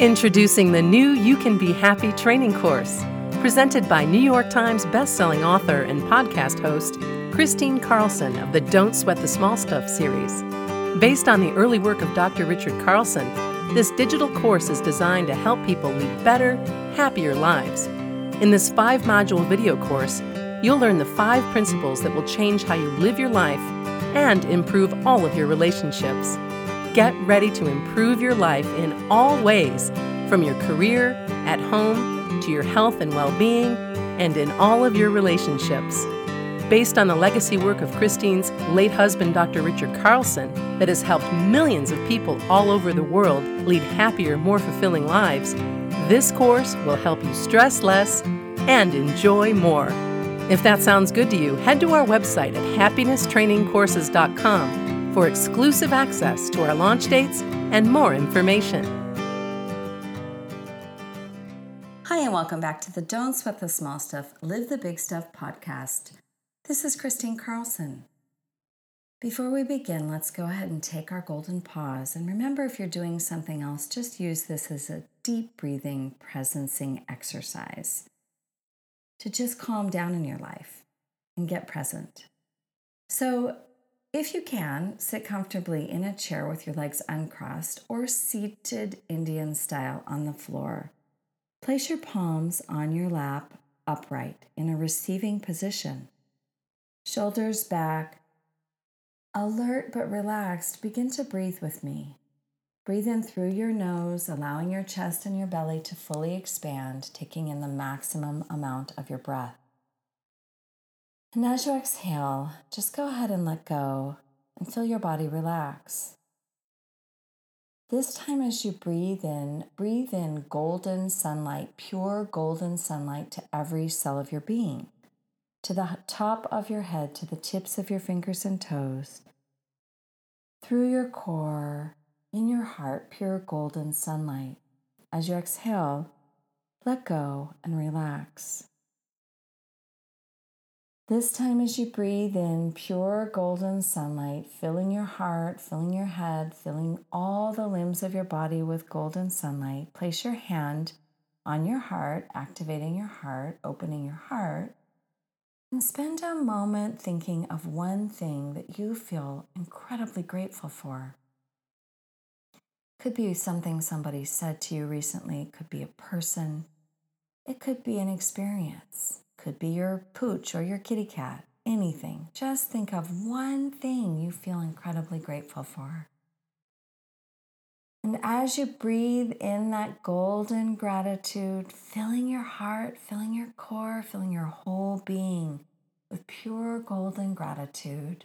Introducing the new You Can Be Happy training course, presented by New York Times bestselling author and podcast host Kristine Carlson of the Don't Sweat the Small Stuff series. Based on the early work of Dr. Richard Carlson, this digital course is designed to help people lead better, happier lives. In this five module video course, you'll learn the five principles that will change how you live your life and improve all of your relationships. Get ready to improve your life in all ways, from your career, at home, to your health and well being, and in all of your relationships. Based on the legacy work of Kristine's late husband, Dr. Richard Carlson, that has helped millions of people all over the world lead happier, more fulfilling lives, this course will help you stress less and enjoy more. If that sounds good to you, head to our website at happiness.trainingcourses.com for exclusive access to our launch dates and more information. Hi, and welcome back to the Don't Sweat the Small Stuff, Live the Big Stuff podcast. This is Kristine Carlson. Before we begin, let's go ahead and take our golden pause. And remember, if you're doing something else, just use this as a deep breathing, presencing exercise to just calm down in your life and get present. So, if you can, sit comfortably in a chair with your legs uncrossed or seated Indian style on the floor. Place your palms on your lap upright in a receiving position. Shoulders back. Alert but relaxed, begin to breathe with me. Breathe in through your nose, allowing your chest and your belly to fully expand, taking in the maximum amount of your breath. And as you exhale, just go ahead and let go and feel your body relax. This time, as you breathe in, breathe in golden sunlight, pure golden sunlight to every cell of your being, to the top of your head, to the tips of your fingers and toes, through your core, in your heart, pure golden sunlight. As you exhale, let go and relax. This time, as you breathe in pure golden sunlight, filling your heart, filling your head, filling all the limbs of your body with golden sunlight, place your hand on your heart, activating your heart, opening your heart, and spend a moment thinking of one thing that you feel incredibly grateful for. Could be something somebody said to you recently, it could be a person, it could be an experience. Could be your pooch or your kitty cat, anything. Just think of one thing you feel incredibly grateful for. And as you breathe in that golden gratitude, filling your heart, filling your core, filling your whole being with pure golden gratitude,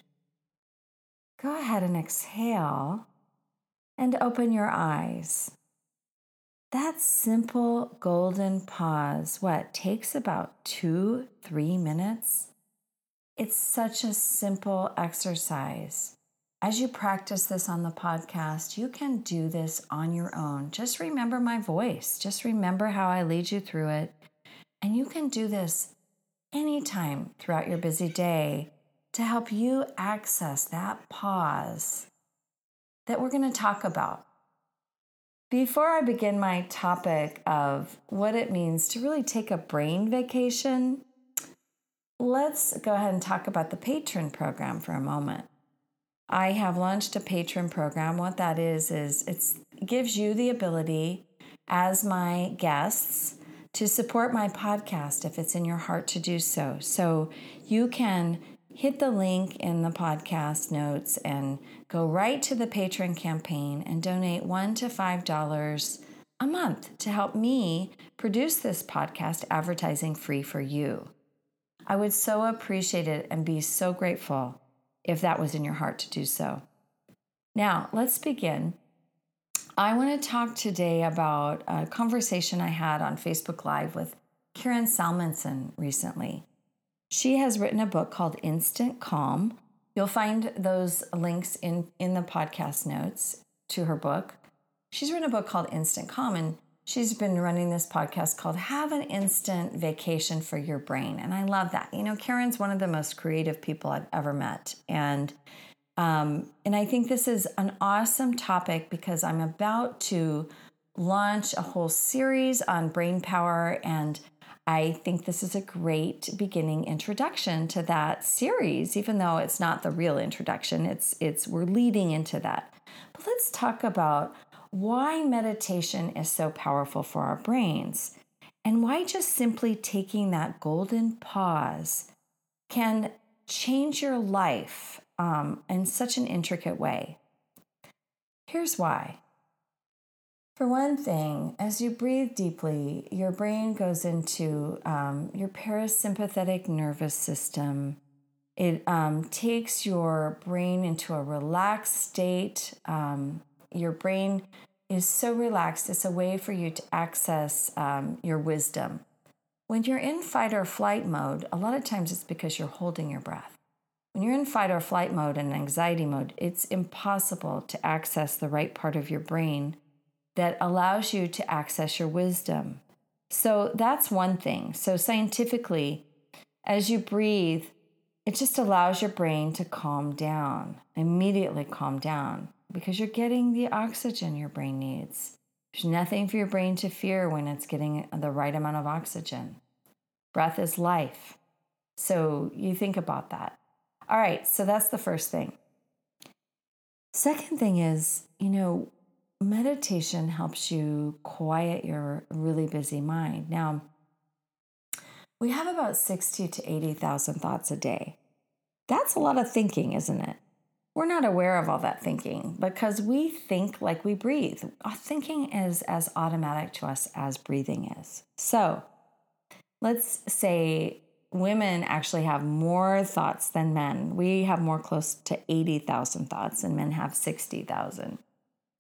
go ahead and exhale and open your eyes. That simple golden pause, what takes about two, three minutes? It's such a simple exercise. As you practice this on the podcast, you can do this on your own. Just remember my voice, just remember how I lead you through it. And you can do this anytime throughout your busy day to help you access that pause that we're going to talk about before I begin my topic of what it means to really take a brain vacation, let's go ahead and talk about the Patreon program for a moment. I have launched a Patreon program. What that is is it gives you the ability as my guests to support my podcast if it's in your heart to do so. So you can hit the link in the podcast notes and go right to the Patreon campaign and donate one to five dollars a month to help me produce this podcast advertising free for you. I would so appreciate it and be so grateful if that was in your heart to do so. Now, let's begin. I want to talk today about a conversation I had on Facebook Live with Karen Salmansohn recently. She has written a book called Instant Calm. You'll find those links in, in the podcast notes to her book. She's written a book called Instant Calm, and she's been running this podcast called Have an Instant Vacation for Your Brain. And I love that. You know, Karen's one of the most creative people I've ever met. And um, and I think this is an awesome topic because I'm about to launch a whole series on brain power and I think this is a great beginning introduction to that series, even though it's not the real introduction. It's it's we're leading into that. But let's talk about why meditation is so powerful for our brains and why just simply taking that golden pause can change your life um, in such an intricate way. Here's why. For one thing, as you breathe deeply, your brain goes into um, your parasympathetic nervous system. It um, takes your brain into a relaxed state. Um, your brain is so relaxed, it's a way for you to access um, your wisdom. When you're in fight or flight mode, a lot of times it's because you're holding your breath. When you're in fight or flight mode and anxiety mode, it's impossible to access the right part of your brain that allows you to access your wisdom. So that's one thing. So, scientifically, as you breathe, it just allows your brain to calm down, immediately calm down, because you're getting the oxygen your brain needs. There's nothing for your brain to fear when it's getting the right amount of oxygen. Breath is life. So, you think about that. All right, so that's the first thing. Second thing is, you know, meditation helps you quiet your really busy mind. Now, we have about 60 to 80,000 thoughts a day. That's a lot of thinking, isn't it? We're not aware of all that thinking because we think like we breathe. Our thinking is as automatic to us as breathing is. So, let's say women actually have more thoughts than men. We have more close to 80,000 thoughts, and men have 60,000.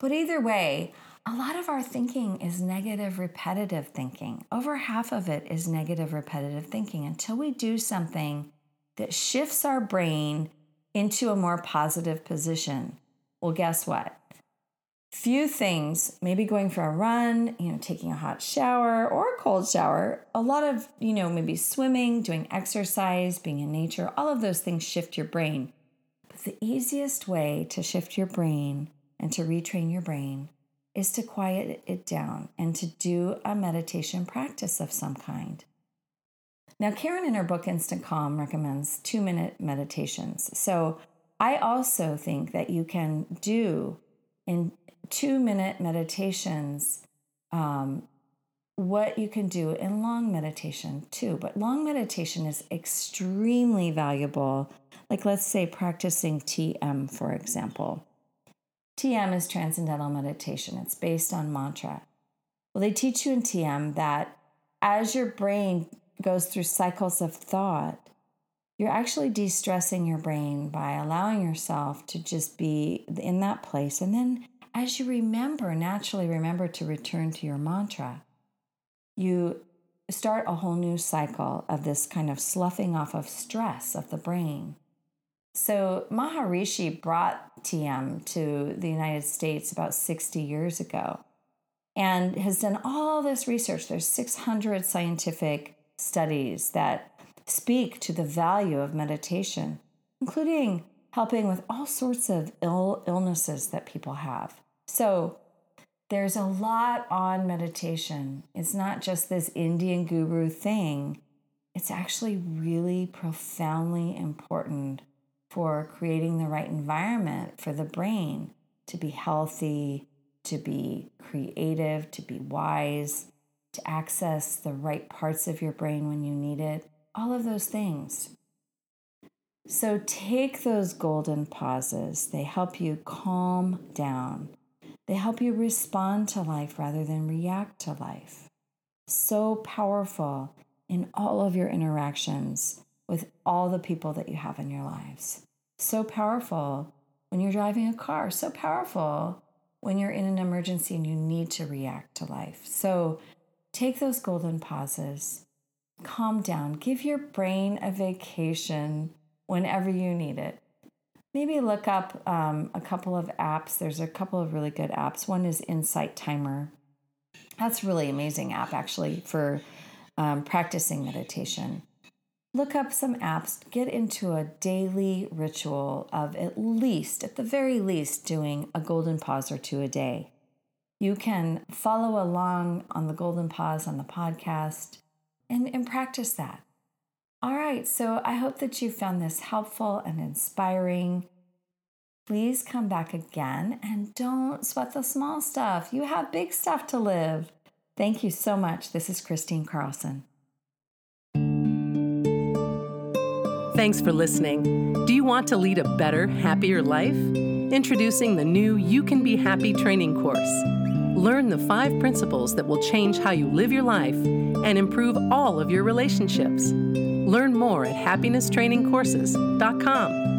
But either way, a lot of our thinking is negative, repetitive thinking. Over half of it is negative, repetitive thinking until we do something that shifts our brain into a more positive position. Well, guess what? Few things, maybe going for a run, you know, taking a hot shower or a cold shower, a lot of, you know, maybe swimming, doing exercise, being in nature, all of those things shift your brain. But the easiest way to shift your brain and to retrain your brain is to quiet it down and to do a meditation practice of some kind. Now, Karen in her book Instant Calm recommends two minute meditations. So I also think that you can do in two minute meditations um, what you can do in long meditation too. But long meditation is extremely valuable. Like, let's say, practicing TM, for example. TM is Transcendental Meditation, it's based on mantra. Well, they teach you in TM that as your brain goes through cycles of thought, you're actually de stressing your brain by allowing yourself to just be in that place. And then as you remember, naturally remember to return to your mantra, you start a whole new cycle of this kind of sloughing off of stress of the brain. So Maharishi brought TM to the United States about 60 years ago and has done all this research. There's 600 scientific studies that speak to the value of meditation, including helping with all sorts of ill illnesses that people have. So there's a lot on meditation. It's not just this Indian guru thing. It's actually really profoundly important for creating the right environment for the brain to be healthy, to be creative, to be wise, to access the right parts of your brain when you need it, all of those things. So take those golden pauses. They help you calm down. They help you respond to life rather than react to life. So powerful in all of your interactions with all the people that you have in your lives. So powerful when you're driving a car, so powerful when you're in an emergency and you need to react to life. So take those golden pauses, calm down, give your brain a vacation whenever you need it. Maybe look up um, a couple of apps. There's a couple of really good apps. One is Insight Timer. That's really amazing app actually for um, practicing meditation. Look up some apps, get into a daily ritual of at least, at the very least, doing a golden pause or two a day. You can follow along on the golden pause on the podcast and, and practice that. All right, so I hope that you found this helpful and inspiring. Please come back again and don't sweat the small stuff. You have big stuff to live. Thank you so much. This is Kristine Carlson. Thanks for listening. Do you want to lead a better, happier life? Introducing the new You Can Be Happy training course. Learn the five principles that will change how you live your life and improve all of your relationships. Learn more at happinesstrainingcourses.com.